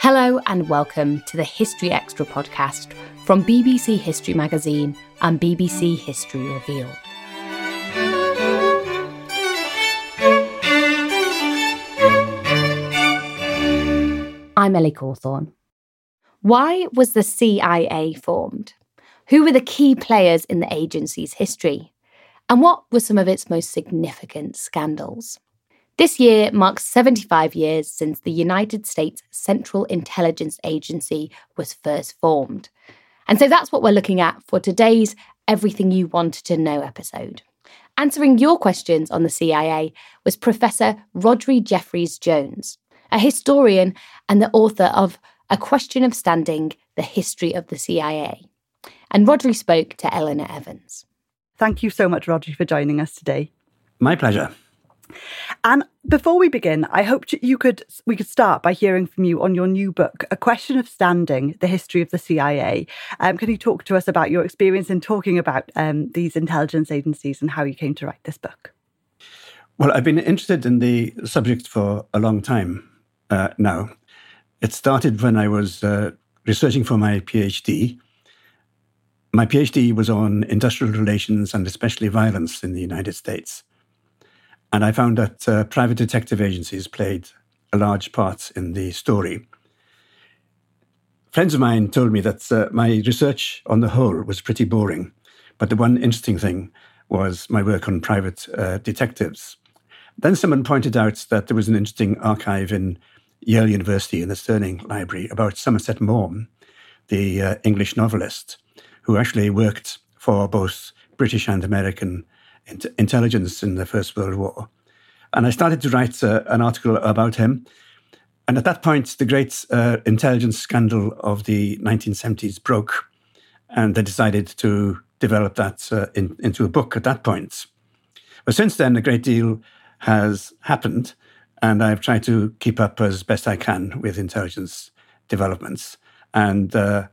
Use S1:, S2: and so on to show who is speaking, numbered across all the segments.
S1: Hello and welcome to the History Extra podcast from BBC History Magazine and BBC History Reveal. I'm Ellie Cawthorne. Why was the CIA formed? Who were the key players in the agency's history? And what were some of its most significant scandals? This year marks 75 years since the United States Central Intelligence Agency was first formed. And so that's what we're looking at for today's Everything You Wanted to Know episode. Answering your questions on the CIA was Professor Rhodri Jeffreys-Jones, a historian and the author of A Question of Standing The History of the CIA. And Rhodri spoke to Eleanor Evans.
S2: Thank you so much, Rhodri, for joining us today.
S3: My pleasure.
S2: And before we begin, I hope you could we could start by hearing from you on your new book, A Question of Standing: The History of the CIA. Um, can you talk to us about your experience in talking about um, these intelligence agencies and how you came to write this book?
S3: Well, I've been interested in the subject for a long time uh, now. It started when I was uh, researching for my PhD. My PhD was on industrial relations and especially violence in the United States. And I found that uh, private detective agencies played a large part in the story. Friends of mine told me that uh, my research on the whole was pretty boring, but the one interesting thing was my work on private uh, detectives. Then someone pointed out that there was an interesting archive in Yale University in the Sterling Library about Somerset Maugham, the uh, English novelist, who actually worked for both British and American int- intelligence in the First World War. And I started to write uh, an article about him. And at that point, the great uh, intelligence scandal of the 1970s broke. And they decided to develop that uh, in, into a book at that point. But since then, a great deal has happened. And I've tried to keep up as best I can with intelligence developments. And uh,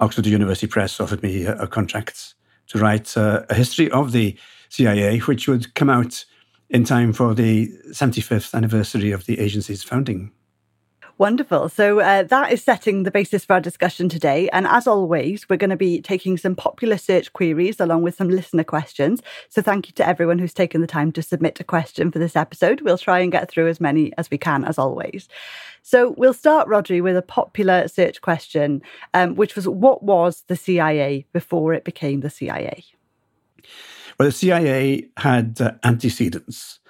S3: Oxford University Press offered me a, contract to write uh, a history of the CIA, which would come out in time for the 75th anniversary of the agency's founding.
S2: Wonderful. So uh, that is setting the basis for our discussion today. And as always, we're going to be taking some popular search queries along with some listener questions. So thank you to everyone who's taken the time to submit a question for this episode. We'll try and get through as many as we can, as always. So we'll start, Rhodri, with a popular search question, um, which was what was the CIA before it became the CIA?
S3: Well, the CIA had uh, antecedents.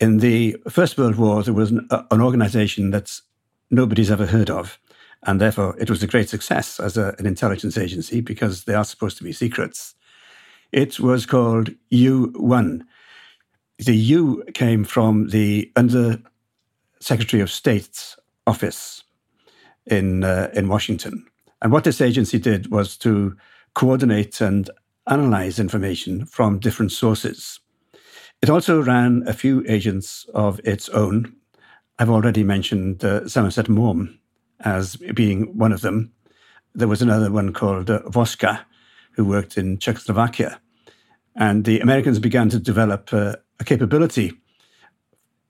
S3: In the First World War, there was an, uh, an organization that's nobody's ever heard of. And therefore, it was a great success as a, an intelligence agency because they are supposed to be secrets. It was called U1. The U came from the Under Secretary of State's office in, uh, in Washington. And what this agency did was to coordinate and analyze information from different sources. It also ran a few agents of its own I've already mentioned uh, Somerset Maugham as being one of them. There was another one called uh, Voska, who worked in Czechoslovakia. And the Americans began to develop uh, a capability,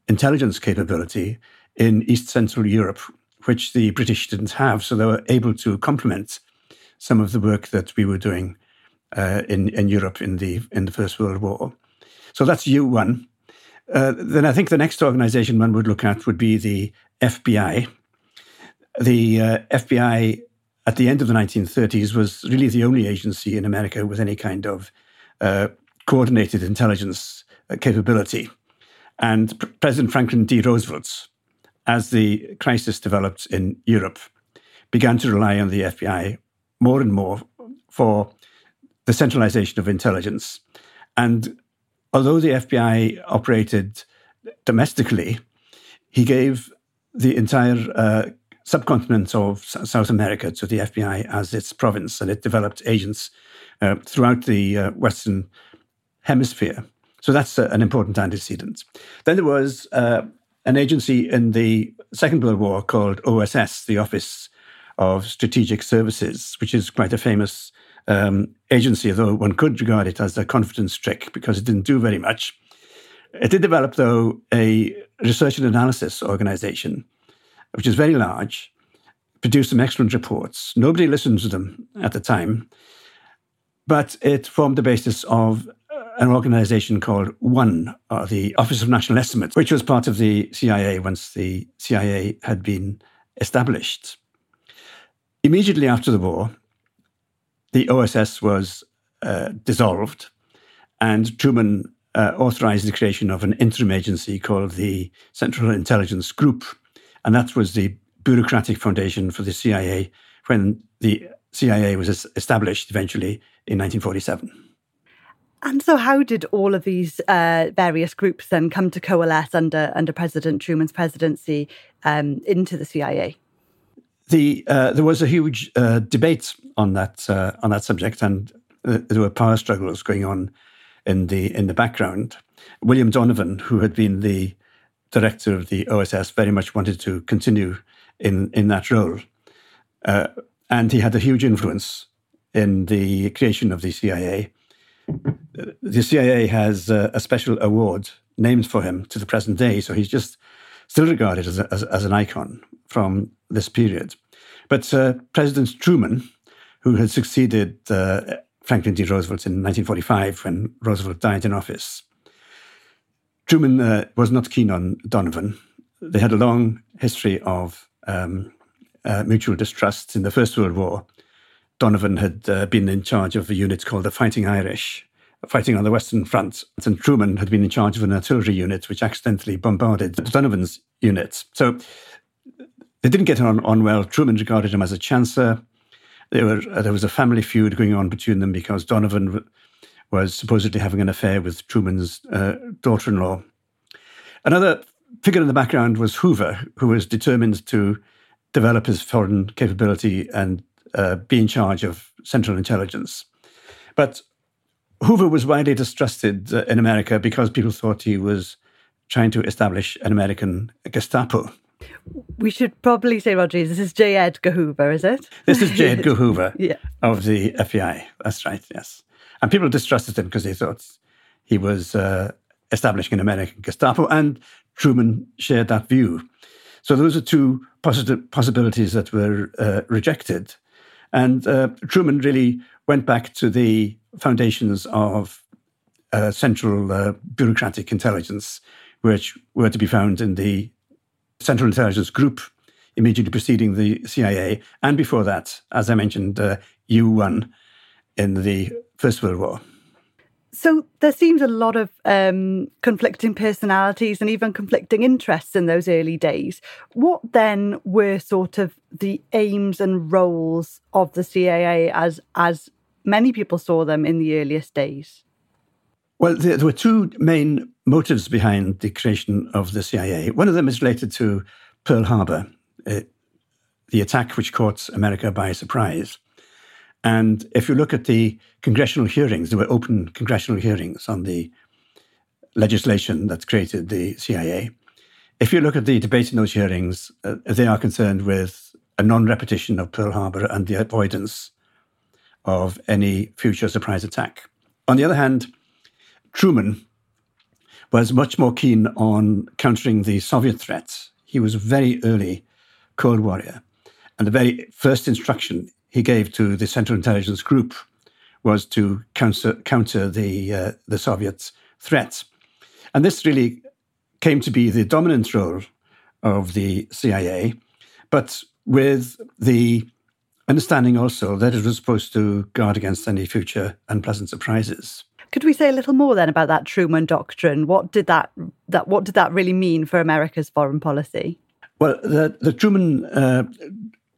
S3: intelligence capability, in East Central Europe, which the British didn't have. So they were able to complement some of the work that we were doing uh, in, in Europe in the, in the First World War. So that's U1. Uh, then I think the next organization one would look at would be the FBI. The uh, FBI at the end of the 1930s was really the only agency in America with any kind of uh, coordinated intelligence uh, capability. And P- President Franklin D. Roosevelt, as the crisis developed in Europe, began to rely on the FBI more and more for the centralization of intelligence. And although the FBI operated domestically, he gave the entire uh, subcontinent of S- South America to the FBI as its province, and it developed agents uh, throughout the uh, Western Hemisphere. So that's uh, an important antecedent. Then there was uh, an agency in the Second World War called OSS, the Office of Strategic Services, which is quite a famous um, agency, though one could regard it as a confidence trick because it didn't do very much. It did develop, though, a research and analysis organization, which is very large, produced some excellent reports. Nobody listened to them at the time, but it formed the basis of an organization called ONE, or the Office of National Estimates, which was part of the CIA once the CIA had been established. Immediately after the war, the OSS was uh, dissolved, and Truman uh, authorized the creation of an interim agency called the Central Intelligence Group. And that was the bureaucratic foundation for the CIA when the CIA was established eventually in 1947.
S2: And so, how did all of these uh, various groups then come to coalesce under under President Truman's presidency um, into the CIA?
S3: The uh, there was a huge uh, debate on that uh, on that subject, and uh, there were power struggles going on in the in the background. William Donovan, who had been the director of the OSS, very much wanted to continue in in that role, uh, and he had a huge influence in the creation of the CIA. The CIA has a special award named for him to the present day, so he's just still regarded as, a, as, as an icon from this period. But uh, President Truman, who had succeeded uh, Franklin D. Roosevelt in 1945 when Roosevelt died in office, Truman uh, was not keen on Donovan. They had a long history of um, uh, mutual distrust in the First World War. Donovan had uh, been in charge of a unit called the Fighting Irish, fighting on the Western Front. And Truman had been in charge of an artillery unit which accidentally bombarded Donovan's unit. So they didn't get on, on well. Truman regarded him as a chancer. There, were, uh, there was a family feud going on between them because Donovan was supposedly having an affair with Truman's uh, daughter in law. Another figure in the background was Hoover, who was determined to develop his foreign capability and uh, be in charge of Central Intelligence. But Hoover was widely distrusted uh, in America because people thought he was trying to establish an American Gestapo.
S2: We should probably say, Rhodri, this is J. Edgar Hoover, is it?
S3: This is J. Edgar Hoover
S2: yeah.
S3: of the FBI. That's right, yes. And people distrusted him because they thought he was uh, establishing an American Gestapo, and Truman shared that view. So those are two positive possibilities that were uh, rejected. And uh, Truman really went back to the foundations of uh, central uh, bureaucratic intelligence, which were to be found in the Central Intelligence Group immediately preceding the CIA, and before that, as I mentioned, U1 uh, in the First World War.
S2: So there seems a lot of um, conflicting personalities and even conflicting interests in those early days. What then were sort of the aims and roles of the CIA as as many people saw them in the earliest days?
S3: Well, there were two main motives behind the creation of the CIA. One of them is related to Pearl Harbor, uh, the attack which caught America by surprise. And if you look at the congressional hearings, there were open congressional hearings on the legislation that created the CIA. If you look at the debate in those hearings, uh, they are concerned with a non repetition of Pearl Harbor and the avoidance of any future surprise attack. On the other hand, Truman was much more keen on countering the Soviet threat. He was a very early Cold Warrior. And the very first instruction he gave to the Central Intelligence Group was to counter, counter the, uh, the Soviet threat. And this really came to be the dominant role of the CIA, but with the understanding also that it was supposed to guard against any future unpleasant surprises.
S2: Could we say a little more then about that Truman Doctrine? What did that that what did that really mean for America's foreign policy?
S3: Well, the the Truman uh,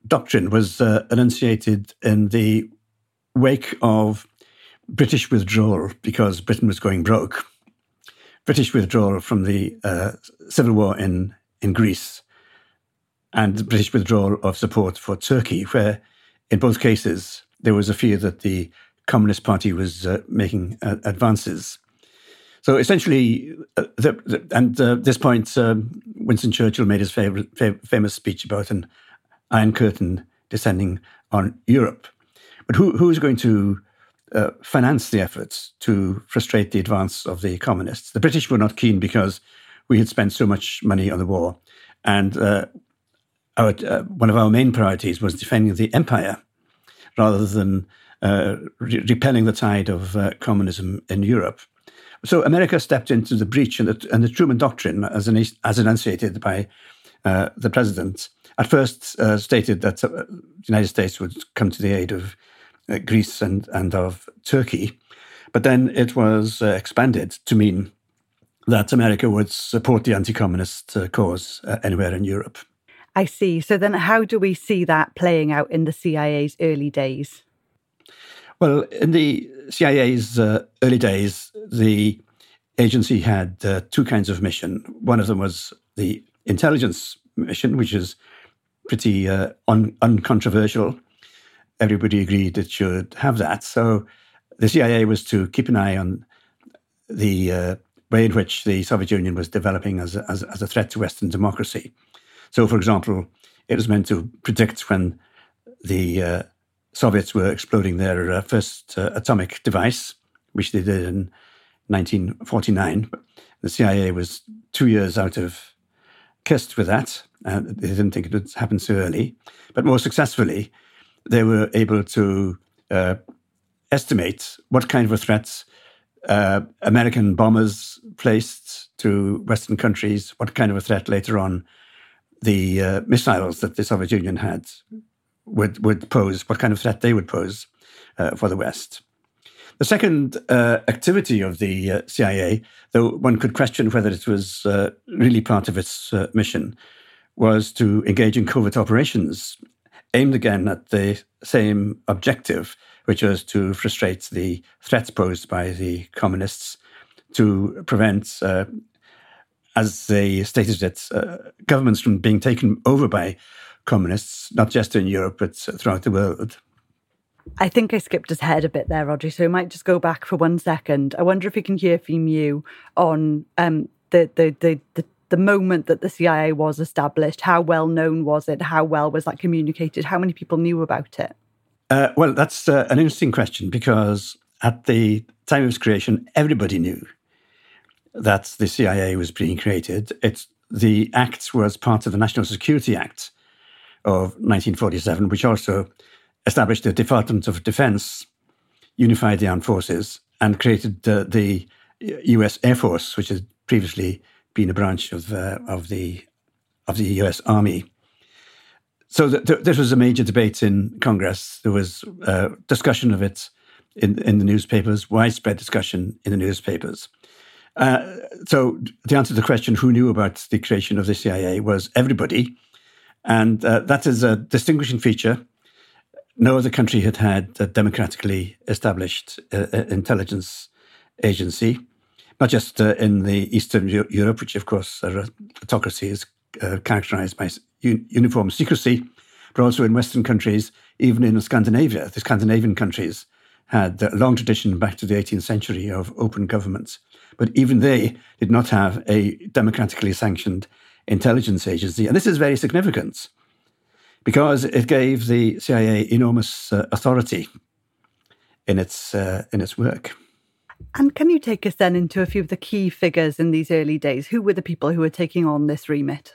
S3: doctrine was uh, enunciated in the wake of British withdrawal because Britain was going broke. British withdrawal from the uh, civil war in, in Greece and British withdrawal of support for Turkey, where in both cases there was a fear that the Communist Party was uh, making uh, advances. So essentially, uh, the, the, and uh, at this point, um, Winston Churchill made his favorite, famous speech about an Iron Curtain descending on Europe. But who, who is going to uh, finance the efforts to frustrate the advance of the communists? The British were not keen because we had spent so much money on the war. And uh, our, uh, one of our main priorities was defending the empire rather than uh, re- repelling the tide of uh, communism in Europe. So America stepped into the breach, and the, and the Truman Doctrine, as, an, as enunciated by uh, the president, at first uh, stated that uh, the United States would come to the aid of Greece and, and of Turkey. But then it was expanded to mean that America would support the anti communist cause anywhere in Europe.
S2: I see. So then, how do we see that playing out in the CIA's early days?
S3: Well, in the CIA's early days, the agency had two kinds of mission. One of them was the intelligence mission, which is pretty uh, un- uncontroversial. Everybody agreed it should have that. So the CIA was to keep an eye on the uh, way in which the Soviet Union was developing as a, as, as a threat to Western democracy. So, for example, it was meant to predict when the uh, Soviets were exploding their uh, first uh, atomic device, which they did in 1949. The CIA was two years out of kissed with that. Uh, they didn't think it would happen so early. But more successfully, they were able to uh, estimate what kind of a threat uh, American bombers placed to Western countries, what kind of a threat later on the uh, missiles that the Soviet Union had would, would pose, what kind of threat they would pose uh, for the West. The second uh, activity of the uh, CIA, though one could question whether it was uh, really part of its uh, mission, was to engage in covert operations aimed again at the same objective, which was to frustrate the threats posed by the communists to prevent, uh, as they stated it, uh, governments from being taken over by communists, not just in Europe, but throughout the world.
S2: I think I skipped his head a bit there, Rhodri. So we might just go back for one second. I wonder if we can hear from you on um, the, the, the, the the moment that the CIA was established. How well known was it? How well was that communicated? How many people knew about it?
S3: Uh, well, that's uh, an interesting question because at the time of its creation, everybody knew. That the CIA was being created. It's, the act was part of the National Security Act of 1947, which also established the Department of Defense, unified the armed forces, and created uh, the U.S. Air Force, which had previously been a branch of uh, of the of the U.S. Army. So th- th- this was a major debate in Congress. There was uh, discussion of it in in the newspapers, widespread discussion in the newspapers. Uh, so the answer to the question, who knew about the creation of the CIA, was everybody, and uh, that is a distinguishing feature. No other country had had a democratically established uh, uh, intelligence agency, not just uh, in the Eastern Europe, which of course autocracy is characterized by un- uniform secrecy, but also in Western countries, even in Scandinavia. The Scandinavian countries had a long tradition back to the 18th century of open governments, but even they did not have a democratically sanctioned intelligence agency. And this is very significant because it gave the CIA enormous uh, authority in its uh, in its work.
S2: And can you take us then into a few of the key figures in these early days? Who were the people who were taking on this remit?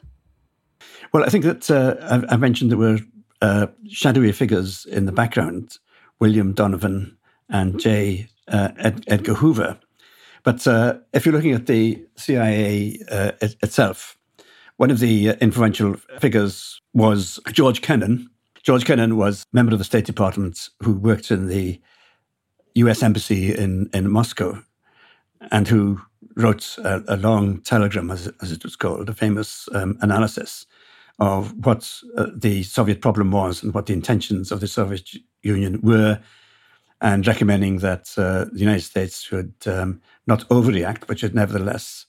S3: Well, I think that uh, I, mentioned there were uh, shadowy figures in the background: William Donovan and J. Uh, Ed- Edgar Hoover. But uh, if you're looking at the CIA it- itself, one of the influential figures was George Kennan. George Kennan was a member of the State Department who worked in the U.S. Embassy in, in Moscow and who wrote a, a long telegram, as, as, it was called, a famous um, analysis of what uh, the Soviet problem was and what the intentions of the Soviet Union were, and recommending that uh, the United States should um, not overreact, but should nevertheless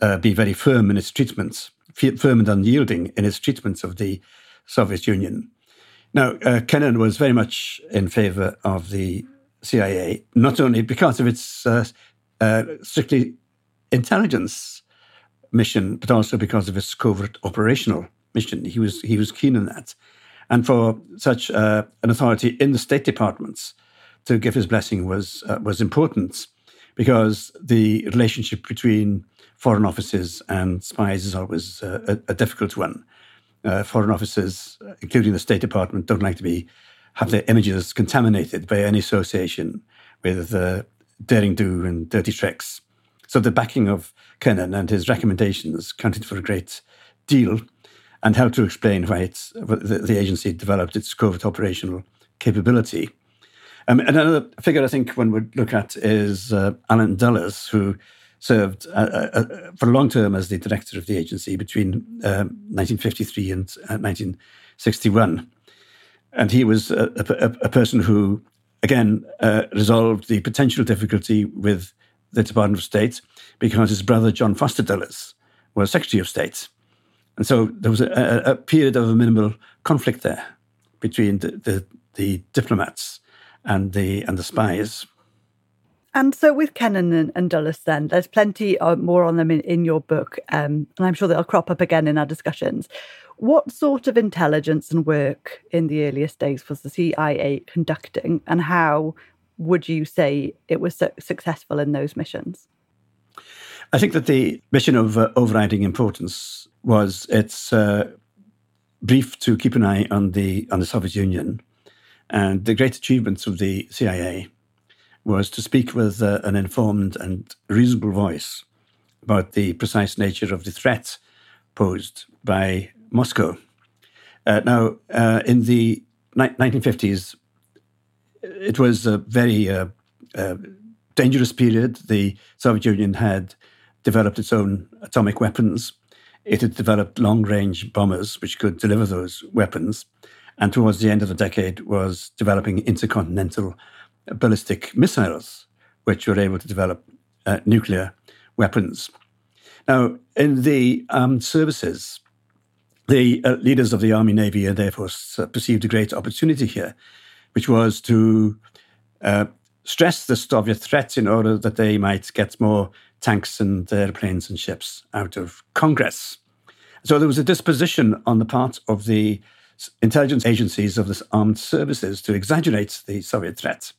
S3: uh, be very firm in its treatment firm and unyielding in its treatment of the Soviet Union. Now, uh, Kennan was very much in favor of the CIA, not only because of its uh, uh, strictly intelligence mission, but also because of its covert operational mission. He was he was keen on that, and for such uh, an authority in the State Departments to give his blessing was uh, was important, because the relationship between foreign offices and spies is always a, a, difficult one. Uh, foreign offices, including the State Department, don't like to be have their images contaminated by any association with uh, daring do and dirty tricks. So the backing of Kennan and his recommendations counted for a great deal and helped to explain why it's, the, the agency developed its covert operational capability. Um, another figure I think one would look at is uh, Allen Dulles, who served uh, uh, uh, for a long term as the director of the agency between 1953 um, and 1961. And he was a, a, a person who, again, uh, resolved the potential difficulty with the Department of State because his brother, John Foster Dulles, was Secretary of State. And so there was a, a period of a minimal conflict there between the, the, the diplomats and the, and the spies.
S2: And so with Kennan and, and Dulles, then there's plenty uh, more on them in, in your book, um, and I'm sure they'll crop up again in our discussions. What sort of intelligence and work in the earliest days was the CIA conducting, and how would you say it was su- successful in those missions?
S3: I think that the mission of uh, overriding importance was its uh, brief to keep an eye on the on the Soviet Union, and the great achievements of the CIA was to speak with uh, an informed and reasonable voice about the precise nature of the threat posed by Moscow. Uh, now, uh, in the ni- 1950s, it was a very uh, uh, dangerous period. The Soviet Union had developed its own atomic weapons. It had developed long range bombers which could deliver those weapons. And towards the end of the decade, was developing intercontinental ballistic missiles, which were able to develop uh, nuclear weapons. Now, in the armed services, the uh, leaders of the Army, Navy, and Air Force uh, perceived a great opportunity here, which was to uh, stress the Soviet threat in order that they might get more tanks and airplanes and ships out of Congress. So there was a disposition on the part of the intelligence agencies of the armed services to exaggerate the Soviet threat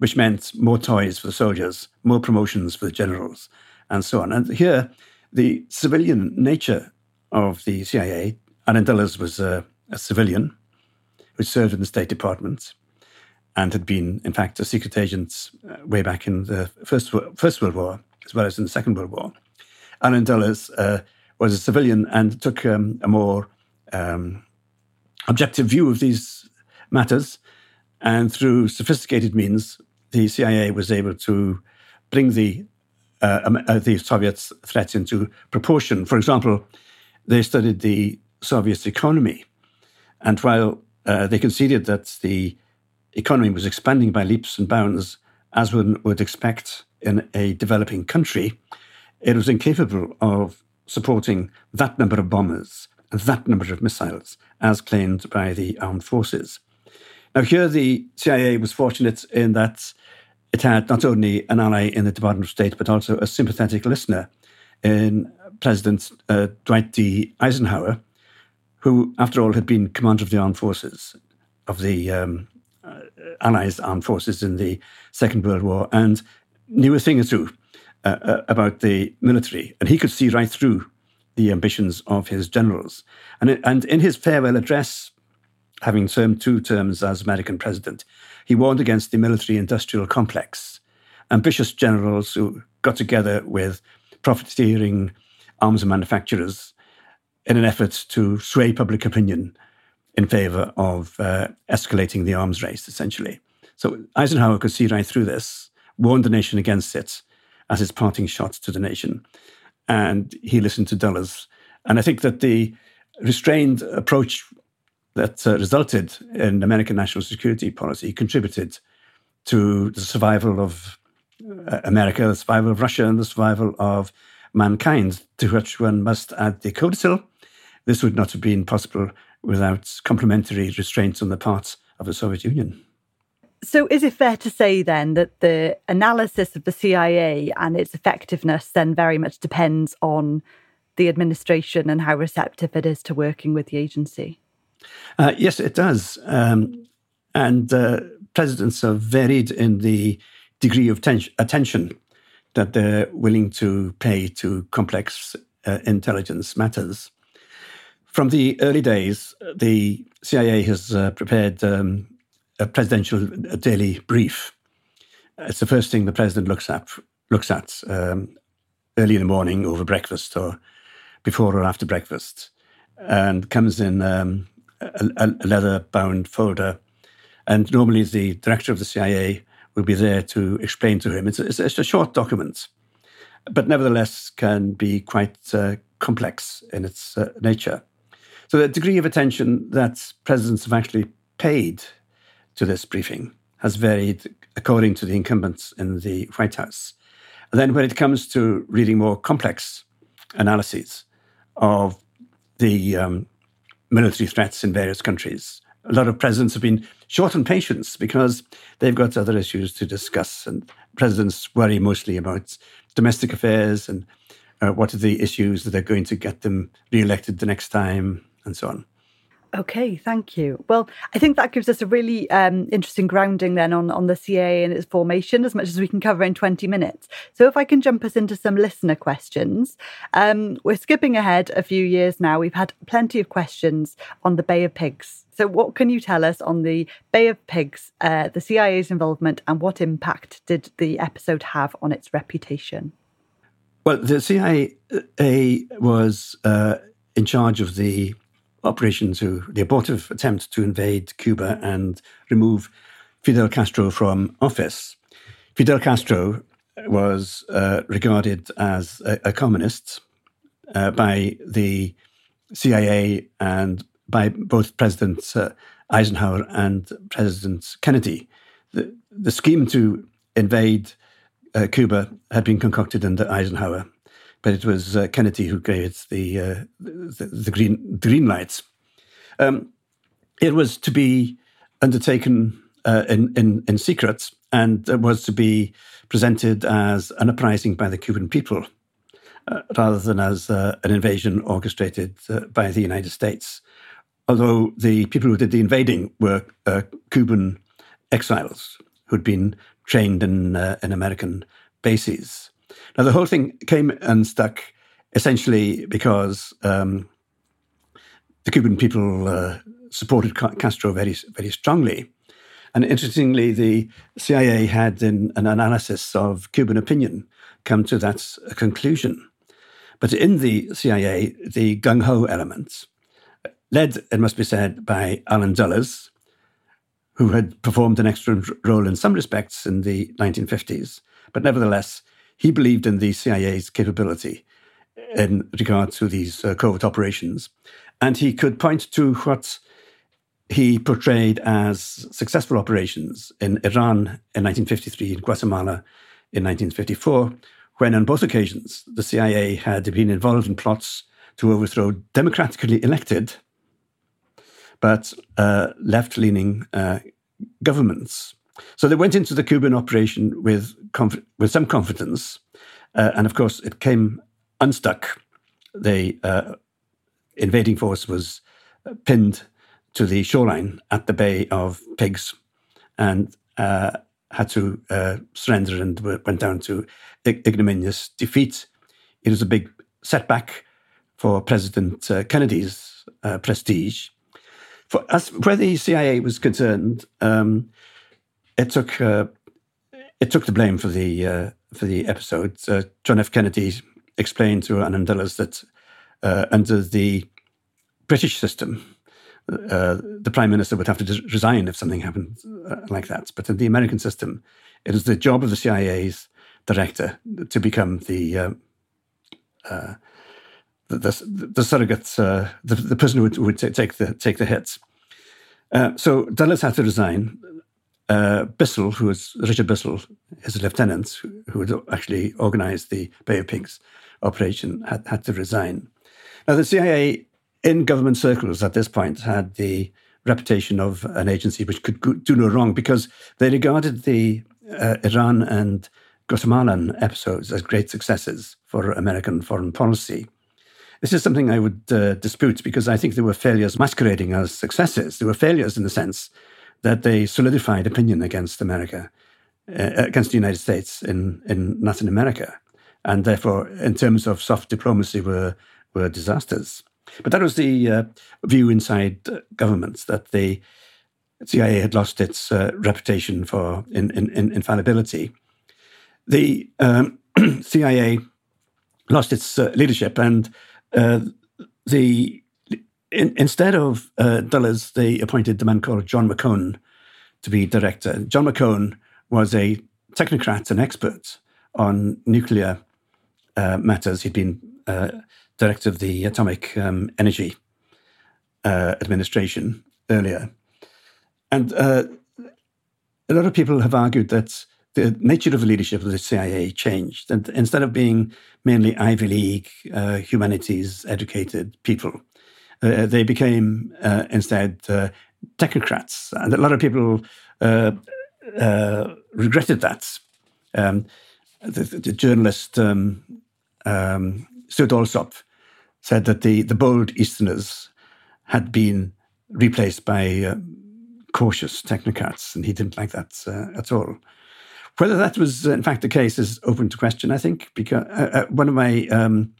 S3: which meant more toys for the soldiers, more promotions for the generals, and so on. And here, the civilian nature of the CIA, Allen Dulles was a, a civilian who served in the State Department and had been, in fact, a secret agent uh, way back in the First, First World War, as well as in the Second World War. Allen Dulles uh, was a civilian and took um, a more um, objective view of these matters. And through sophisticated means, the CIA was able to bring the uh, uh, the Soviets' threat into proportion. For example, they studied the Soviet economy, and while uh, they conceded that the economy was expanding by leaps and bounds, as one would expect in a developing country, it was incapable of supporting that number of bombers, that number of missiles, as claimed by the armed forces. Now, here the CIA was fortunate in that it had not only an ally in the Department of State, but also a sympathetic listener in President uh, Dwight D. Eisenhower, who, after all, had been commander of the armed forces of the um, uh, Allies' armed forces in the Second World War and knew a thing or two uh, uh, about the military. And he could see right through the ambitions of his generals. And, and in his farewell address, having served two terms as American president, he warned against the military industrial complex. Ambitious generals who got together with profiteering arms manufacturers in an effort to sway public opinion in favor of uh, escalating the arms race, essentially. So Eisenhower could see right through this, warned the nation against it as his parting shot to the nation. And he listened to Dulles. And I think that the restrained approach that uh, resulted in American national security policy contributed to the survival of uh, America, the survival of Russia, and the survival of mankind, to which one must add the codicil. This would not have been possible without complementary restraints on the part of the Soviet Union.
S2: So, is it fair to say then that the analysis of the CIA and its effectiveness then very much depends on the administration and how receptive it is to working with the agency?
S3: Uh, yes, it does. Um, and uh, presidents are varied in the degree of ten- attention that they're willing to pay to complex uh, intelligence matters. From the early days, the CIA has uh, prepared um, a presidential daily brief. It's the first thing the president looks at looks at um, early in the morning over breakfast or before or after breakfast, and comes in um, a, a leather-bound folder. And normally, the director of the CIA will be there to explain to him. It's a, it's a short document, but nevertheless can be quite uh, complex in its uh, nature. So the degree of attention that presidents have actually paid to this briefing has varied according to the incumbents in the White House. And then when it comes to reading more complex analyses of the um, military threats in various countries, a lot of presidents have been short on patience because they've got other issues to discuss. And presidents worry mostly about domestic affairs and uh, what are the issues that are going to get them re-elected the next time and so on.
S2: Okay, thank you. Well, I think that gives us a really um, interesting grounding then on, on the CIA and its formation, as much as we can cover in 20 minutes. So, if I can jump us into some listener questions, um, we're skipping ahead a few years now. We've had plenty of questions on the Bay of Pigs. So, what can you tell us on the Bay of Pigs, uh, the CIA's involvement, and what impact did the episode have on its reputation?
S3: Well, the CIA was uh, in charge of the operation to the abortive attempt to invade Cuba and remove Fidel Castro from office. Fidel Castro was uh, regarded as a, a communist uh, by the CIA and by both President uh, Eisenhower and President Kennedy. The, the scheme to invade uh, Cuba had been concocted under Eisenhower but it was uh, Kennedy who gave it the, uh, the, the, green, green lights. Um, it was to be undertaken uh, in, in, in secret and it was to be presented as an uprising by the Cuban people uh, rather than as uh, an invasion orchestrated uh, by the United States. Although the people who did the invading were Cuban exiles who'd been trained in, in American bases. Now, the whole thing came unstuck essentially because um, the Cuban people uh, supported Castro very, very strongly. And interestingly, the CIA had, in an analysis of Cuban opinion, come to that conclusion. But in the CIA, the gung ho elements, led, it must be said, by Allen Dulles, who had performed an excellent role in some respects in the 1950s, but nevertheless, he believed in the CIA's capability in regard to these uh, covert operations. And he could point to what he portrayed as successful operations in Iran in 1953, in Guatemala in 1954, when on both occasions the CIA had been involved in plots to overthrow democratically elected but uh, left leaning uh, governments. So they went into the Cuban operation with, conf- with some confidence. Uh, and of course, it came unstuck. The uh, invading force was uh, pinned to the shoreline at the Bay of Pigs and uh, had to uh, surrender and went down to ignominious defeat. It was a big setback for President uh, Kennedy's prestige. For as where the CIA was concerned, um, it took uh, it took the blame for the uh, for the episode. John F. Kennedy explained to Allen Dulles that under the British system, uh, the prime minister would have to resign if something happened uh, like that. But in the American system, it is the job of the CIA's director to become the uh, uh the, the, the, surrogate, uh, the, the person who would, would take the take the hits. so Dulles had to resign. Bissell, who was Richard Bissell, his lieutenant, who, had actually organised the Bay of Pigs operation, had, had to resign. Now, the CIA in government circles at this point had the reputation of an agency which could do no wrong because they regarded the uh, Iran and Guatemalan episodes as great successes for American foreign policy. This is something I would uh, dispute because I think there were failures masquerading as successes. There were failures in the sense that they solidified opinion against America, uh, against the United States in, in Latin America, and therefore, in terms of soft diplomacy, were were disasters. But that was the uh, view inside governments that the CIA had lost its uh, reputation for in, in, in infallibility. The um, CIA lost its uh, leadership, and uh, the in, instead of uh, Dulles, they appointed a man called John McCone to be director. John McCone was a technocrat and expert on nuclear matters. He'd been director of the Atomic um, Energy uh, Administration earlier. And uh, a lot of people have argued that the nature of the leadership of the CIA changed. And instead of being mainly Ivy League, uh, humanities educated people, uh, they became uh, instead uh, technocrats. And a lot of people regretted that. Um, the, the, journalist um, um, Stuart Alsop said that the, the bold Easterners had been replaced by uh, cautious technocrats, and he didn't like that uh, at all. Whether that was, uh, in fact, the case is open to question, I think, because uh, uh one of my um,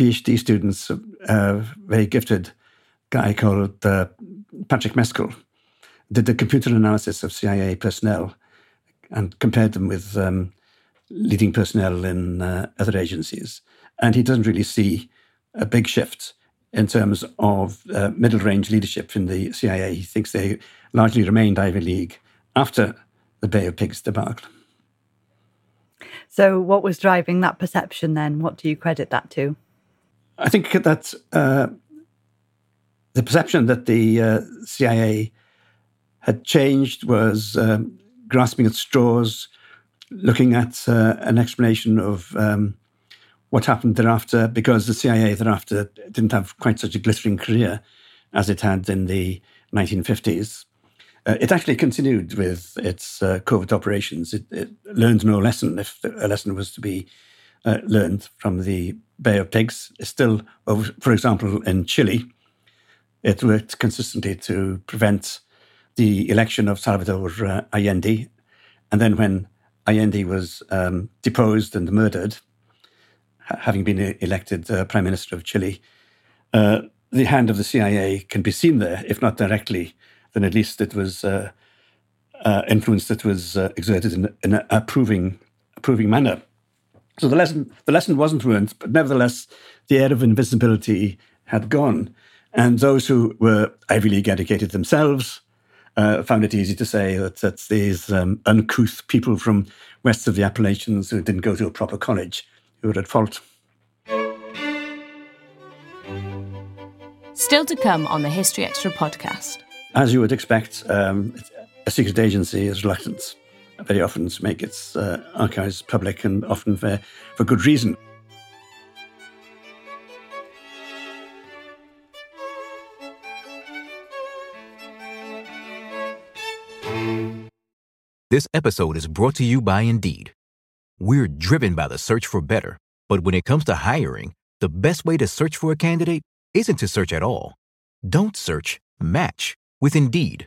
S3: PhD students, a uh, very gifted guy called Patrick Meskel, did the computer analysis of CIA personnel and compared them with um, leading personnel in other agencies. And he doesn't really see a big shift in terms of uh, middle range leadership in the CIA. He thinks they largely remained Ivy League after the Bay of Pigs debacle.
S2: So, what was driving that perception then? What do you credit that to?
S3: I think that uh, the perception that the uh, CIA had changed was um, grasping at straws, looking at uh, an explanation of um, what happened thereafter, because the CIA thereafter didn't have quite such a glittering career as it had in the 1950s. Uh, it actually continued with its uh, covert operations. It, it, learned no lesson, if a lesson was to be uh, learned from the Bay of Pigs. Still, for example, in Chile, it worked consistently to prevent the election of Salvador uh, Allende. And then when Allende was um, deposed and murdered, having been elected uh, Prime Minister of Chile, uh, the hand of the CIA can be seen there, if not directly, then at least it was uh, uh, influence that was uh, exerted in, in an approving, approving manner. So the lesson, the lesson wasn't ruined, but nevertheless, the air of invisibility had gone. And those who were Ivy League educated themselves uh, found it easy to say that, that these um, uncouth people from west of the Appalachians who didn't go to a proper college who were at fault.
S1: Still to come on the History Extra podcast.
S3: As you would expect, um, a secret agency is reluctant very often to make its uh, archives public and often for, for good reason.
S4: This episode is brought to you by Indeed. We're driven by the search for better, but when it comes to hiring, the best way to search for a candidate isn't to search at all. Don't search, match with Indeed.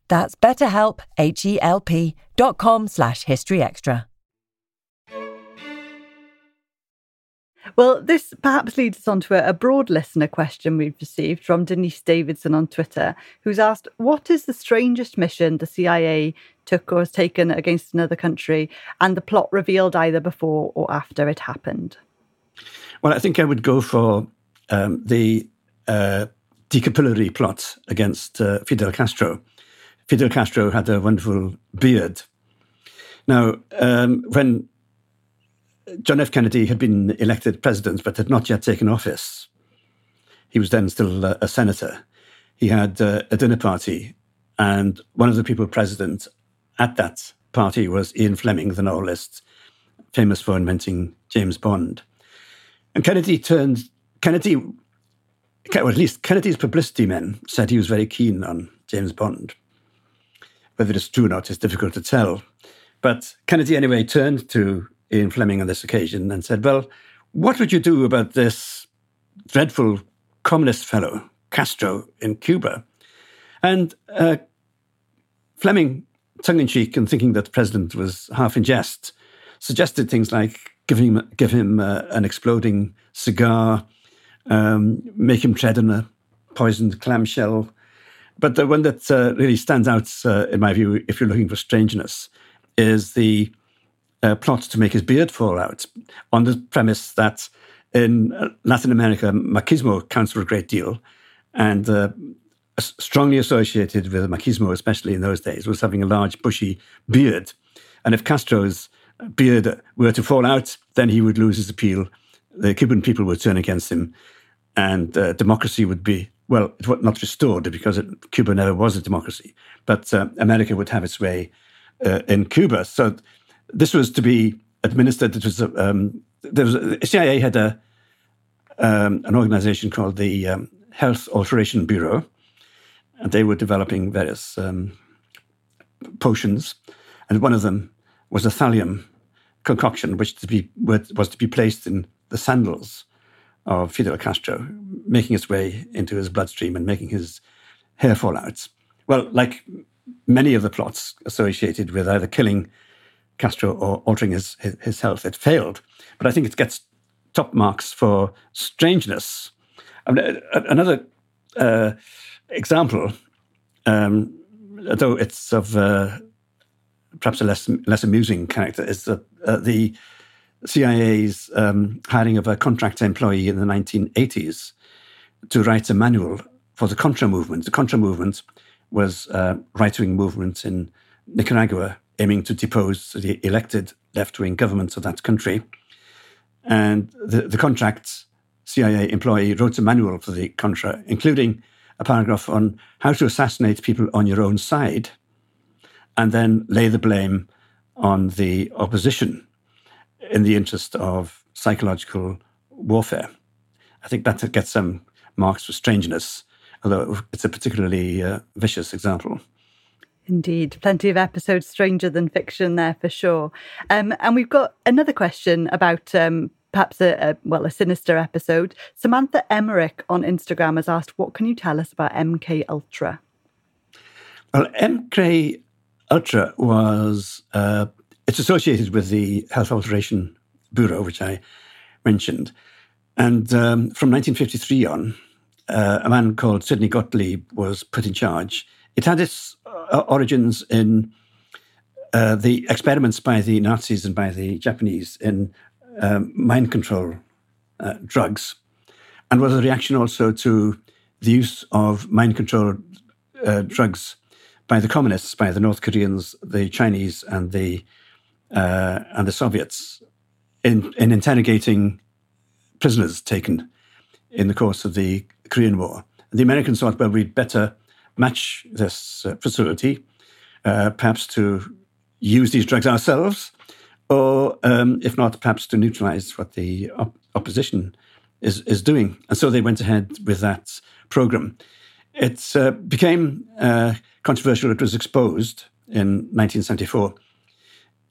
S5: That's betterhelp, H-E-L-P dot com slash historyextra.
S2: Well, this perhaps leads us on to a, a broad listener question we've received from Denise Davidson on Twitter, who's asked, What is the strangest mission the CIA took or has taken against another country and the plot revealed either before or after it happened?
S3: Well, I think I would go for um, the uh, decapillary plot against uh, Fidel Castro. Fidel Castro had a wonderful beard. Now, um, when John F. Kennedy had been elected president but had not yet taken office, he was then still a, a senator. He had uh, a dinner party, and one of the people present at that party was Ian Fleming, the novelist, famous for inventing James Bond. And Kennedy turned, Kennedy, well, at least Kennedy's publicity men said he was very keen on James Bond. Whether it's true or not is difficult to tell. But Kennedy, anyway, turned to Ian Fleming on this occasion and said, Well, what would you do about this dreadful communist fellow, Castro, in Cuba? And uh, Fleming, tongue in cheek and thinking that the president was half in jest, suggested things like give him, give him uh, an exploding cigar, um, make him tread on a poisoned clamshell. But the one that uh, really stands out, uh, in my view, if you're looking for strangeness, is the uh, plot to make his beard fall out on the premise that in uh, Latin America, machismo counts for a great deal. And uh, strongly associated with machismo, especially in those days, was having a large, bushy beard. And if Castro's beard were to fall out, then he would lose his appeal. The Cuban people would turn against him, and uh, democracy would be, well, it was not restored because it, Cuba never was a democracy, but uh, America would have its way uh, in Cuba. So this was to be administered. It was um, there was the CIA had a um, an organization called the um, Health Alteration Bureau, and they were developing various um, potions, and one of them was a thallium concoction, which to be was to be placed in the sandals of Fidel Castro, making its way into his bloodstream and making his hair fall out. Well, like many of the plots associated with either killing Castro or altering his, his, his health, it failed. But I think it gets top marks for strangeness. I mean, another uh, example, um, though it's of uh, perhaps a less less amusing character, is that uh, the CIA's um, hiring of a contract employee in the 1980s to write a manual for the Contra movement. The Contra movement was a right wing movement in Nicaragua aiming to depose the elected left wing government of that country. And the, the contract CIA employee wrote a manual for the Contra, including a paragraph on how to assassinate people on your own side and then lay the blame on the opposition in the interest of psychological warfare. I think that gets some marks for strangeness, although it's a particularly uh, vicious example.
S2: Indeed, plenty of episodes stranger than fiction there for sure. Um, and we've got another question about um, perhaps a, a, well a sinister episode. Samantha Emmerich on Instagram has asked, "What can you tell us about MK Ultra?"
S3: Well, MK Ultra was uh, it's associated with the Health Alteration Bureau, which I mentioned, and um, from 1953 on, uh, a man called Sidney Gottlieb was put in charge. It had its uh, origins in uh, the experiments by the Nazis and by the Japanese in um, mind control uh, drugs, and was a reaction also to the use of mind control uh, drugs by the communists, by the North Koreans, the Chinese, and the uh, and the Soviets in in interrogating prisoners taken in the course of the Korean War. The Americans thought, well, we'd better match this uh, facility, uh, perhaps to use these drugs ourselves, or um, if not, perhaps to neutralize what the op- opposition is, is doing. And so they went ahead with that program. It uh, became uh, controversial. It was exposed in 1974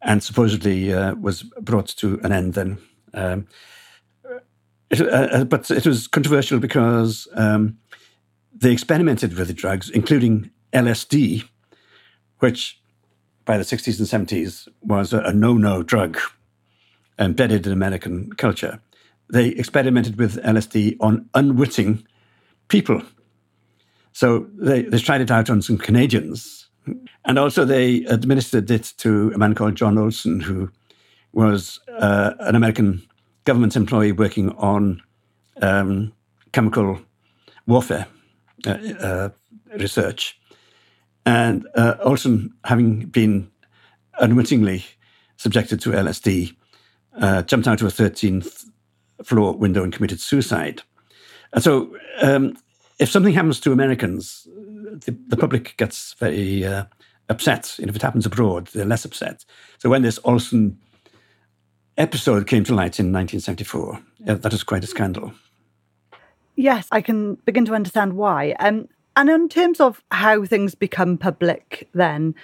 S3: and supposedly uh, was brought to an end then. Um, it, uh, but it was controversial because um, they experimented with the drugs, including LSD, which by the 60s and 70s was a, a no no drug embedded in American culture. They experimented with LSD on unwitting people. So they, they tried it out on some Canadians. And also, they administered it to a man called John Olson, who was uh, an American government employee working on um, chemical warfare uh, uh, research. And uh, Olson, having been unwittingly subjected to LSD, uh, jumped out of a 13th floor window and committed suicide. And so, um, if something happens to Americans, the, the public gets very uh, upset. And if it happens abroad, they're less upset. So when this Olson episode came to light in 1974, that was quite a scandal.
S2: Yes, I can begin to understand why. Um, and in terms of how things become public, then,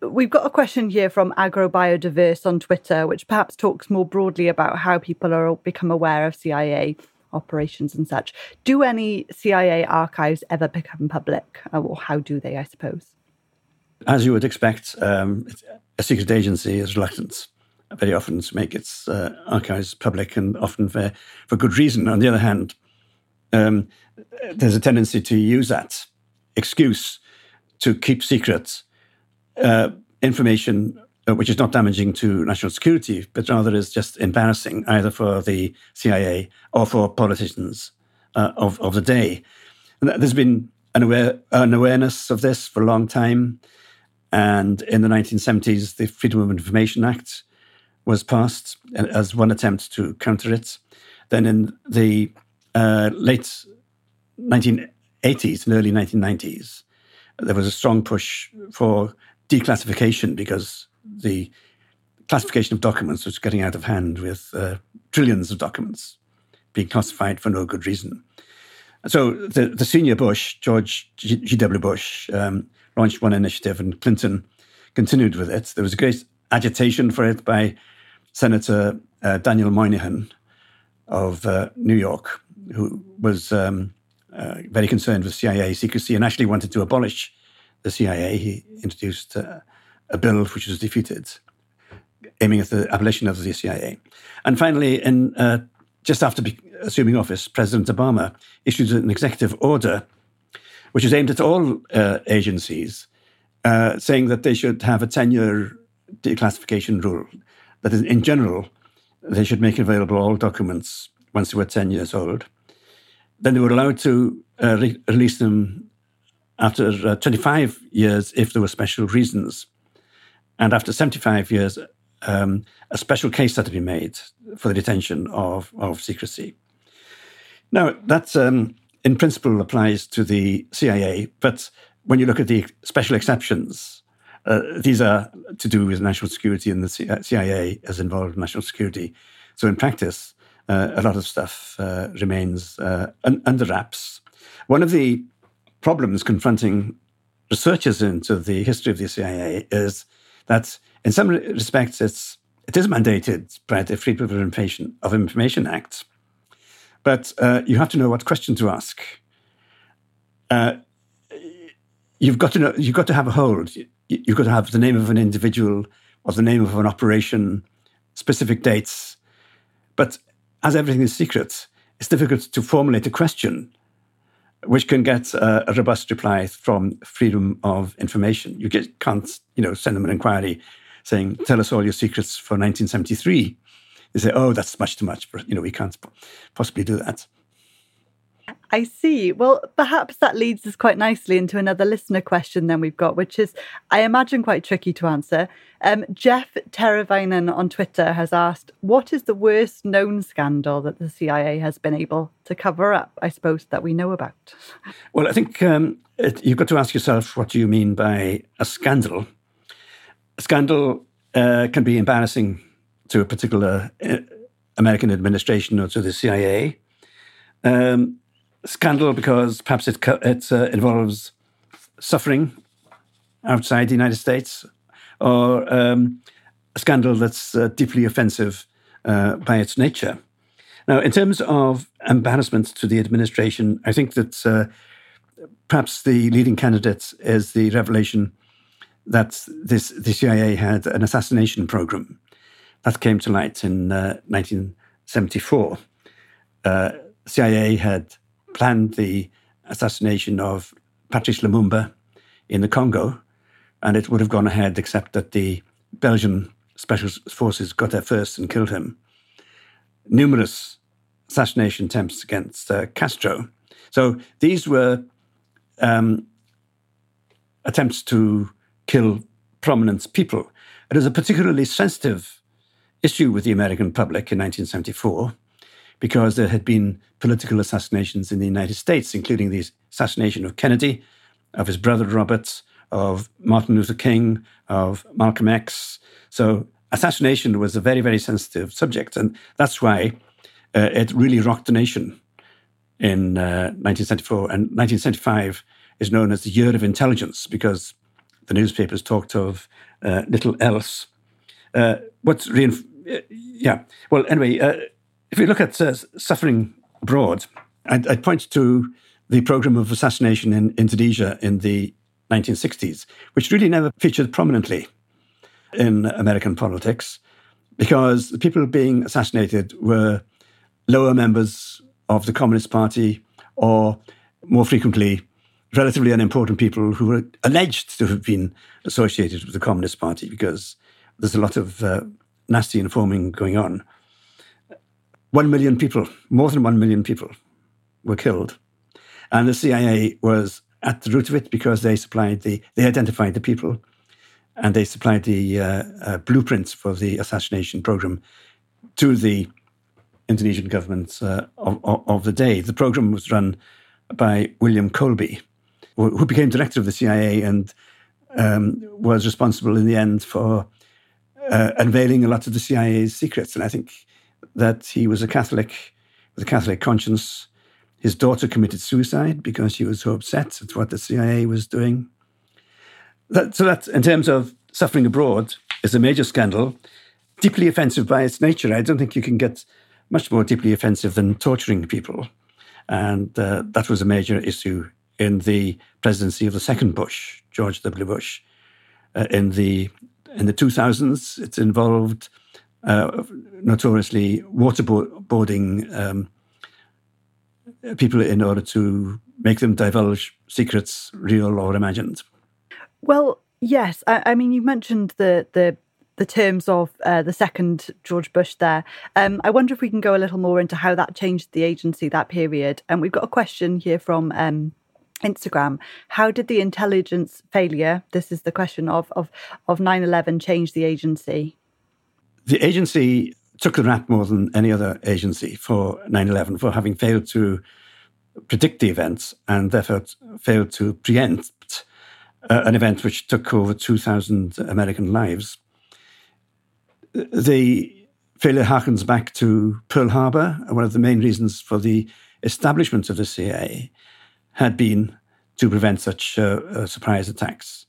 S2: we've got a question here from AgroBiodiverse on Twitter, which perhaps talks more broadly about how people are become aware of CIA operations and such. Do any CIA archives ever become public, or how do they, I suppose?
S3: As you would expect, um, a secret agency is reluctant very often to make its uh, archives public, and often for, for good reason. On the other hand, um, there's a tendency to use that excuse to keep secret uh, information uh, which is not damaging to national security, but rather is just embarrassing either for the CIA or for politicians uh, of, of the day. And there's been an, aware, an awareness of this for a long time. And in the 1970s, the Freedom of Information Act was passed as one attempt to counter it. Then in the uh, late 1980s and early 1990s, there was a strong push for declassification because the classification of documents was getting out of hand with uh, trillions of documents being classified for no good reason. So the, the senior Bush, George G.W. Bush, um, launched one initiative and Clinton continued with it. There was a great agitation for it by Senator uh, Daniel Moynihan, of uh, New York, who was um, uh, very concerned with CIA secrecy and actually wanted to abolish the CIA. He introduced uh, a bill which was defeated, aiming at the abolition of the CIA. And finally, in uh, just after assuming office, President Obama issued an executive order which is aimed at all uh, agencies, uh, saying that they should have a 10 year declassification rule. That is, in general, they should make available all documents once they were 10 years old. Then they were allowed to uh, re- release them after uh, 25 years if there were special reasons. And after 75 years, um, a special case had to be made for the detention of, of secrecy. Now, that's. um, in principle applies to the CIA, but when you look at the special exceptions, uh, these are to do with national security, and the CIA is involved in national security. So, in practice, uh, a lot of stuff uh, remains uh, un- under wraps. One of the problems confronting researchers into the history of the CIA is that, in some respects, it's it is mandated by the Freedom of Information Act, but uh, you have to know what question to ask. Uh, you've got to know. You've got to have a hold. You've got to have the name of an individual or the name of an operation, specific dates. But as everything is secret, it's difficult to formulate a question which can get a, a robust reply from freedom of information. You get, can't, you know, send them an inquiry saying, "Tell us all your secrets for 1973." They say, "Oh, that's much too much. you know, we can't possibly do that."
S2: I see. Well, perhaps that leads us quite nicely into another listener question then we've got, which is, I imagine, quite tricky to answer. Um, Jeff Teravainen on Twitter has asked, What is the worst known scandal that the CIA has been able to cover up, I suppose, that we know about?
S3: Well, I think um, it, you've got to ask yourself what do you mean by a scandal? A scandal uh, can be embarrassing to a particular uh, American administration or to the CIA. Um, scandal because perhaps it, it uh, involves suffering outside the United States, or um, a scandal that's uh, deeply offensive uh, by its nature. Now, in terms of embarrassment to the administration, I think that uh, perhaps the leading candidate is the revelation that this the CIA had an assassination program that came to light in 1974. Uh, uh, CIA had planned the assassination of Patrice Lumumba in the Congo, and it would have gone ahead except that the Belgian special forces got there first and killed him. Numerous assassination attempts against uh, Castro. So these were um, attempts to kill prominent people. It was a particularly sensitive issue with the American public in 1974 because there had been political assassinations in the United States, including the assassination of Kennedy, of his brother Robert, of Martin Luther King, of Malcolm X. So assassination was a very, very sensitive subject. And that's why uh, it really rocked the nation in uh, 1974. And 1975 is known as the year of intelligence because the newspapers talked of uh, little else. Uh, what's reinf- yeah. Well, anyway, uh, if we look at uh, suffering abroad, I'd, I'd, point to the program of assassination in Indonesia in the 1960s, which really never featured prominently in American politics because the people being assassinated were lower members of the Communist Party or more frequently relatively unimportant people who were alleged to have been associated with the Communist Party because there's a lot of uh, nasty informing going on. One million people, more than one million people, were killed. And the CIA was at the root of it because they supplied the, they identified the people and they supplied the uh, uh, blueprints for the assassination program to the Indonesian government uh, of, of, the day. The program was run by William Colby, who became director of the CIA and um, was responsible in the end for uh, unveiling a lot of the CIA's secrets. And I think that he was a Catholic with a Catholic conscience. His daughter committed suicide because she was so upset at what the CIA was doing. That, so that, in terms of suffering abroad, is a major scandal, deeply offensive by its nature. I don't think you can get much more deeply offensive than torturing people. And uh, that was a major issue in the presidency of the second Bush, George W. Bush. Uh, in the in the 2000s, it involved uh, notoriously waterboarding um, people in order to make them divulge secrets, real or imagined.
S2: Well, yes. I, I mean, you mentioned the the the terms of uh, the second George Bush there. Um, I wonder if we can go a little more into how that changed the agency that period. And we've got a question here from um, Instagram. How did the intelligence failure, this is the question of, of, of 9-11, change the agency?
S3: The agency took the rap more than any other agency for 9-11 for having failed to predict the events and therefore failed to preempt uh, an event which took over 2,000 American lives the failure harkens back to Pearl Harbor. One of the main reasons for the establishment of the CIA had been to prevent such uh, uh, surprise attacks.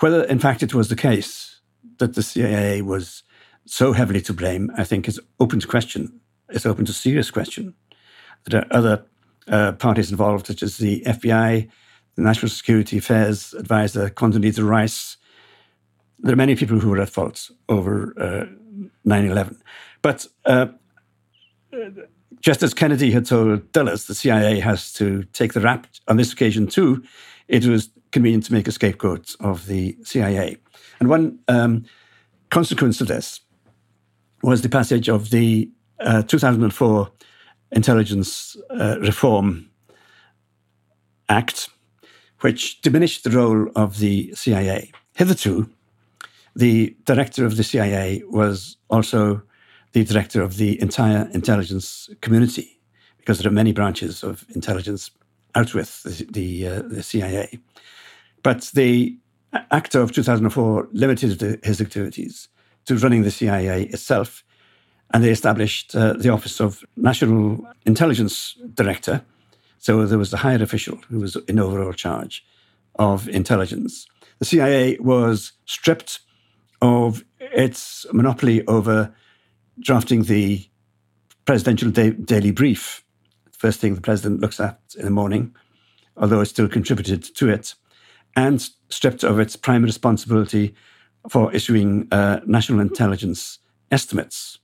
S3: Whether, in fact, it was the case that the CIA was so heavily to blame, I think, is open to question. It's open to serious question. There are other uh, parties involved, such as the FBI, the National Security Affairs Advisor Condoleezza Rice. There are many people who were at fault over uh, 9 11. But uh, just as Kennedy had told Dulles, the CIA has to take the rap on this occasion too, it was convenient to make a scapegoat of the CIA. And one um, consequence of this was the passage of the uh, 2004 Intelligence uh, Reform Act, which diminished the role of the CIA. Hitherto, the director of the CIA was also the director of the entire intelligence community, because there are many branches of intelligence out with the, the, uh, the CIA. But the Act of 2004 limited his activities to running the CIA itself, and they established uh, the Office of National Intelligence Director. So there was the higher official who was in overall charge of intelligence. The CIA was stripped of its monopoly over drafting the presidential da- daily brief, first thing the president looks at in the morning, although it still contributed to it, and stripped of its prime responsibility for issuing uh, national intelligence estimates,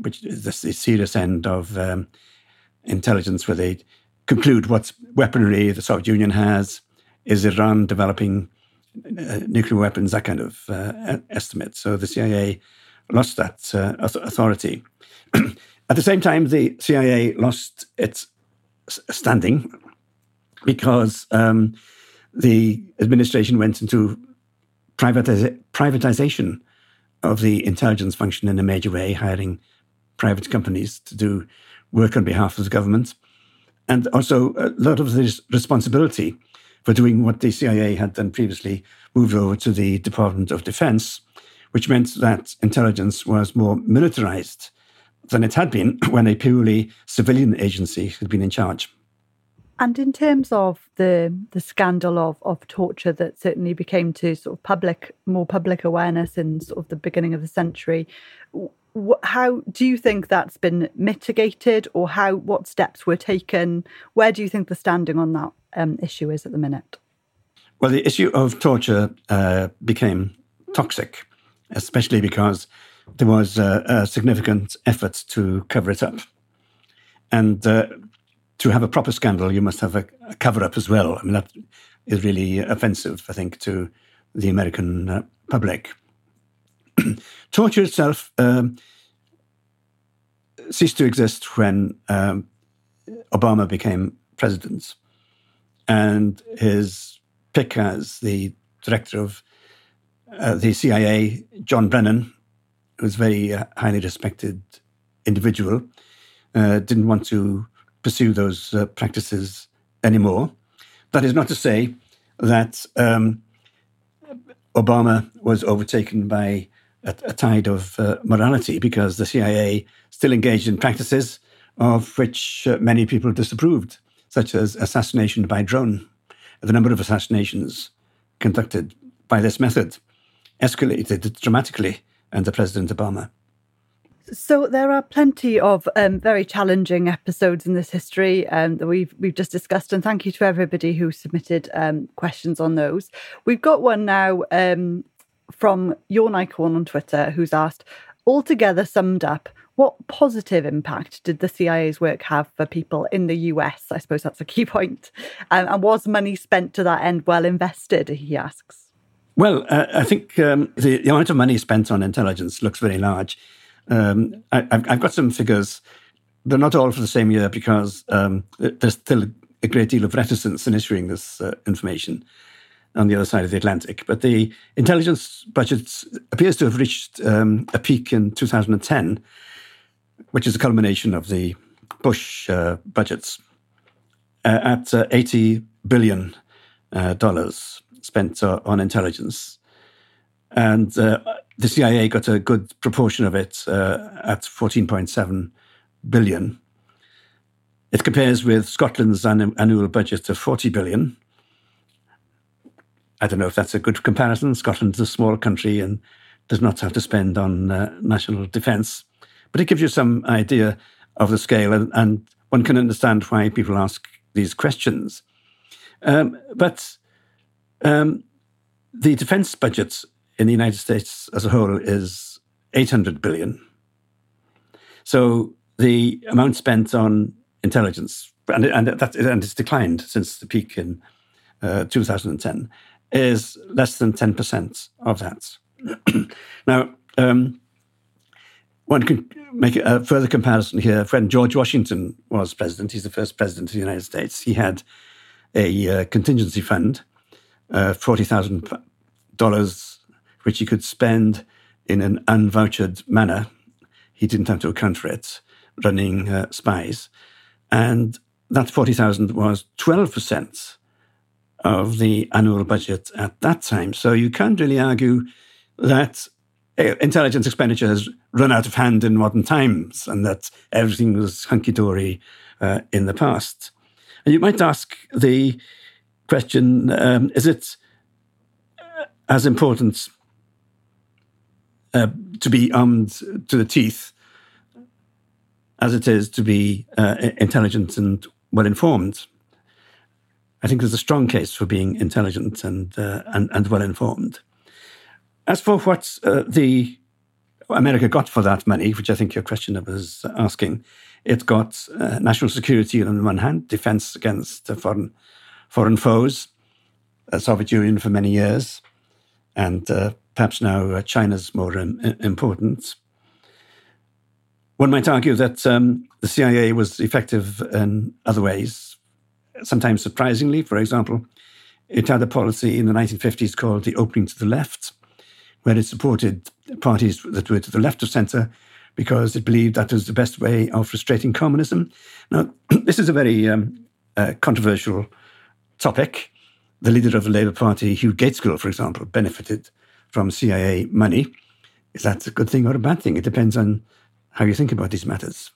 S3: which is the serious end of um, intelligence, where they conclude what weaponry the Soviet Union has. Is Iran developing uh, nuclear weapons, that kind of uh, estimate. So the CIA lost that uh, authority. At the same time, the CIA lost its standing because um, the administration went into privatiz- privatization of the intelligence function in a major way, hiring private companies to do work on behalf of the government. And also, a lot of this responsibility for doing what the CIA had done previously, moved over to the Department of Defense, which meant that intelligence was more militarized than it had been when a purely civilian agency had been in charge.
S2: And in terms of the the scandal of, of torture that certainly became to sort of public more public awareness in sort of the beginning of the century, how do you think that's been mitigated, or how what steps were taken? Where do you think the standing on that um, issue is at the minute?
S3: Well, the issue of torture uh, became toxic, especially because there was a, a, significant effort to cover it up. And uh, to have a proper scandal, you must have a, a, cover up as well. I mean, that is really offensive, I think, to the American uh, public. torture itself um, ceased to exist when um, Obama became president and his pick as the director of uh, the CIA, John Brennan, who was a very uh, highly respected individual, uh, didn't want to pursue those uh, practices anymore. That is not to say that um, Obama was overtaken by a, a tide of uh, morality because the CIA still engaged in practices of which uh, many people disapproved such as assassination by drone. The number of assassinations conducted by this method escalated dramatically under President Obama.
S2: So there are plenty of um, very challenging episodes in this history um, that we've we've just discussed, and thank you to everybody who submitted um, questions on those. We've got one now um, from your Nicorn on Twitter, who's asked, altogether summed up, what positive impact did the CIA's work have for people in the US? I suppose that's a key point. Um, and was money spent to that end well invested? He asks.
S3: Well, uh, I think um, the, the amount of money spent on intelligence looks very large. Um, I, have got some figures. They're not all for the same year because um, there's still a great deal of reticence in issuing this uh, information on the other side of the Atlantic. But the intelligence budget appears to have reached um, a peak in 2010, which is a culmination of the Bush uh, budgets, uh, at uh, 80 billion uh, dollars spent uh, on intelligence. And the CIA got a good proportion of it uh, at 14.7 billion. It compares with Scotland's annual budget of 40 billion. I don't know if that's a good comparison. Scotland's a small country and does not have to spend on uh, national defence. But it gives you some idea of the scale, and, and, one can understand why people ask these questions. Um, but um, the defence budget in the United States as a whole is 800 billion. So the amount spent on intelligence, and, and, that, and it's declined since the peak in uh, 2010, is less than 10% of that. now, um, one can make a further comparison here. Friend George Washington was president, he's the first president of the United States, he had a uh, contingency fund, uh, $40,000 which he could spend in an unvouchered manner. He didn't have to account for it, running uh, spies. And that 40,000 was 12% of the annual budget at that time. So you can't really argue that uh, intelligence expenditure has run out of hand in modern times and that everything was hunky dory uh, in the past. And you might ask the question um, is it uh, as important uh, to be armed to the teeth as it is to be uh, intelligent and well informed. I think there's a strong case for being intelligent and uh, and, and well informed. As for what uh, the America got for that money, which I think your questioner was asking, it got uh, national security on the one hand, defense against foreign foreign foes, the Soviet Union for many years, and uh, perhaps now uh, China's more um, important. One might argue that um, the CIA was effective in other ways, sometimes surprisingly. For example, it had a policy in the 1950s called the opening to the left, where it supported parties that were to the left of centre because it believed that was the best way of frustrating communism. Now, this is a very um, uh, controversial topic. The leader of the Labour Party, Hugh Gaitskell, for example, benefited from CIA money. Is that a good thing or a bad thing? It depends on how you think about these matters.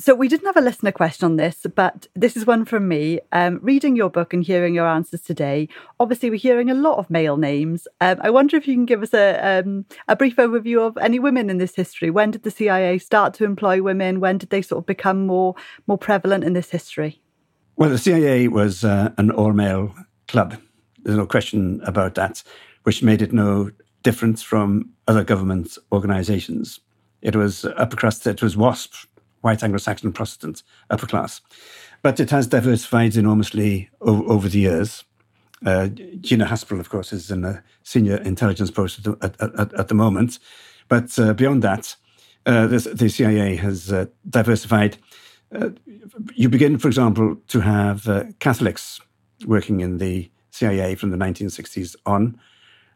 S2: So we didn't have a listener question on this, but this is one from me. Um, reading your book and hearing your answers today, obviously we're hearing a lot of male names. Um, I wonder if you can give us a um, a brief overview of any women in this history. When did the CIA start to employ women? When did they sort of become more more prevalent in this history?
S3: Well, the CIA was uh, an all male club. There's no question about that which made it no different from other government organizations. It was upper crust, it was WASP, white Anglo Saxon Protestant upper class. But it has diversified enormously o- over the years. Uh, Gina Haspel, of course, is in a senior intelligence post at, at, at the moment. But uh, beyond that, uh, the, the, CIA has uh, diversified. Uh, you begin, for example, to have uh, Catholics working in the CIA from the 1960s on.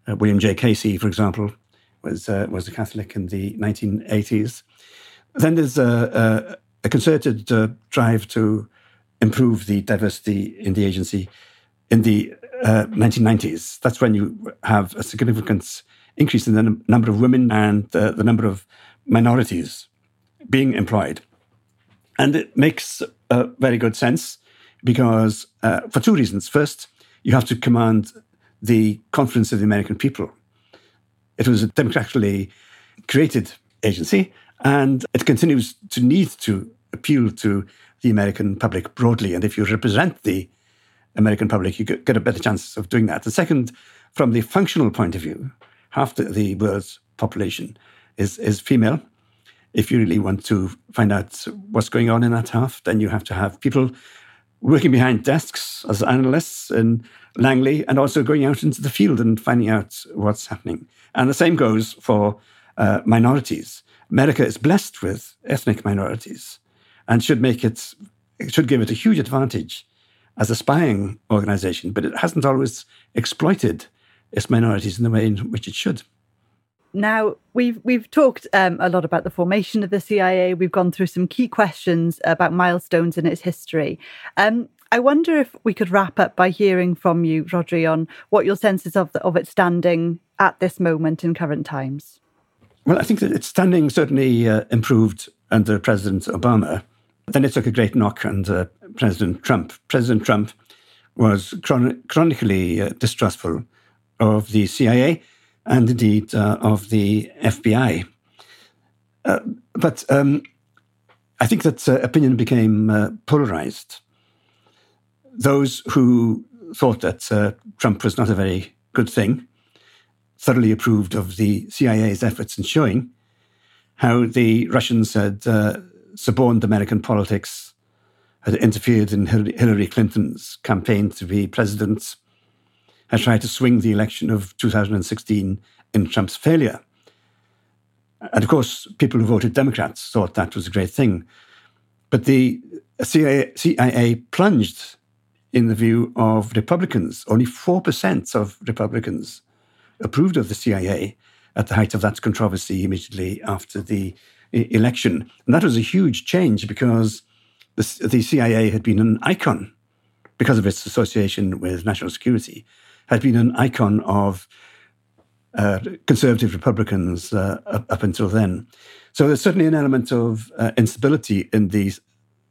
S3: Uh, William J. Casey, for example, was uh, was a Catholic in the 1980s. Then there's a, a, a concerted uh, drive to improve the diversity in the agency in the 1990s. Uh, That's when you have a significant increase in the number of women and the number of minorities being employed. And it makes very good sense because, uh, for two reasons. First, you have to command the confidence of the American people. It was a democratically created agency, And it continues to need to appeal to the American public broadly. And if you represent the American public, you get a better chance of doing that. The second, from the functional point of view, half the, the world's population is, is female. If you really want to find out what's going on in that half, then you have to have people working behind desks as analysts in Langley and also going out into the field and finding out what's happening. And the same goes for uh, minorities. America is blessed with ethnic minorities and should make it, it should give it a huge advantage as a spying organization, but it hasn't always exploited its minorities in the way in which it should.
S2: Now we've we've talked um, a lot about the formation of the CIA. We've gone through some key questions about milestones in its history. Um, I wonder if we could wrap up by hearing from you, Rhodri, on what your sense is of the, of its standing at this moment in current times.
S3: Well, I think that its standing certainly uh, improved under President Obama. Then it took a great knock under President Trump. President Trump was chron- chronically uh, distrustful of the CIA and indeed uh, of the FBI. Uh, but um, I think that uh, opinion became uh, polarized. Those who thought that uh, Trump was not a very good thing thoroughly approved of the CIA's efforts in showing how the Russians had suborned American politics, had interfered in Hillary Clinton's campaign to be president, had tried to swing the election of 2016 in Trump's failure. And of course, people who voted Democrats thought that was a great thing. But the CIA, CIA plunged in the view of Republicans. Only 4% of Republicans approved of the CIA at the height of that controversy immediately after the election. And that was a huge change because the, the CIA had been an icon, because of its association with national security, had been an icon of uh, conservative Republicans uh, up, until then. So there's certainly an element of uh, instability in the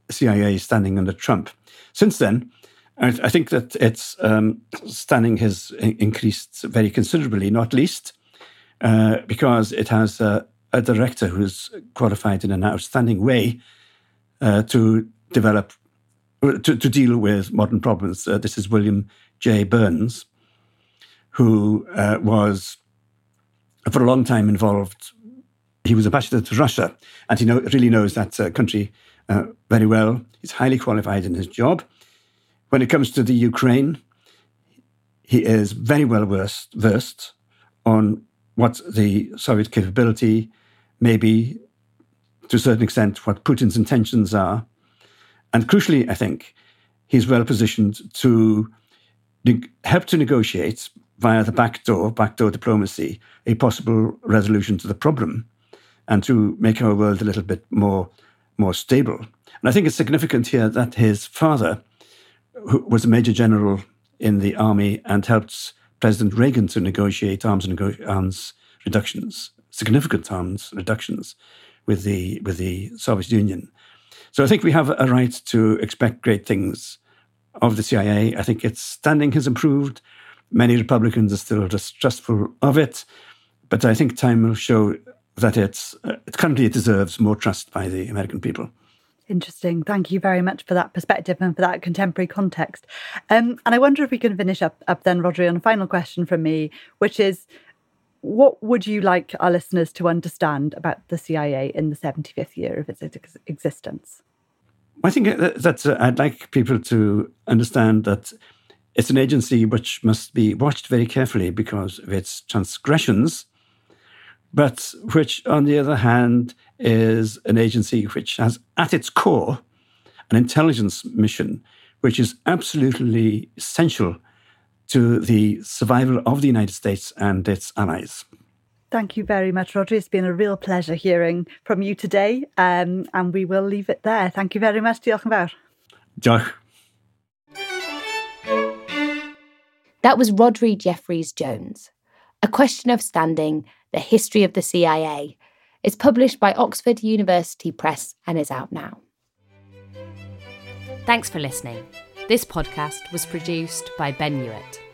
S3: CIA standing under Trump. Since then, I, I think that its um, standing has increased very considerably, not least uh, because it has a director who's qualified in an outstanding way uh, to develop, to, to, deal with modern problems. Uh, this is William J. Burns, who uh, was for a long time involved. He was ambassador to Russia, and he know, really knows that uh, country uh, very well. He's highly qualified in his job. When it comes to the Ukraine, he is very well versed, versed on what the Soviet capability may be, to a certain extent, what Putin's intentions are. And crucially, I think, he's well positioned to help to negotiate via the back door, backdoor diplomacy, a possible resolution to the problem and to make our world a little bit more, more stable. And I think it's significant here that his father who was a major general in the army and helped President Reagan to negotiate arms, nego- arms reductions, significant arms reductions with the with the Soviet Union. So I think we have a right to expect great things of the CIA. I think its standing has improved. Many Republicans are still distrustful of it, but I think time will show that it's uh, currently it deserves more trust by the American people.
S2: Interesting. Thank you very much for that perspective and for that contemporary context. Um, and I wonder if we can finish up, up then, Rhodri, on a final question from me, which is what would you like our listeners to understand about the CIA in the 75th year of its ex- existence?
S3: I think that uh, I'd like people to understand that it's an agency which must be watched very carefully because of its transgressions but which, on the other hand, is an agency which has at its core an intelligence mission, which is absolutely essential to the survival of the United States and its allies.
S2: Thank you very much, Roger. It's been a real pleasure hearing from you today, um, and we will leave it there. Thank you very much. Diolch yn fawr.
S3: Diolch.
S1: That was Rhodri Jeffreys-Jones. A Question of Standing the History of the CIA. It's published by Oxford University Press and is out now. Thanks for listening. This podcast was produced by Ben Hewitt.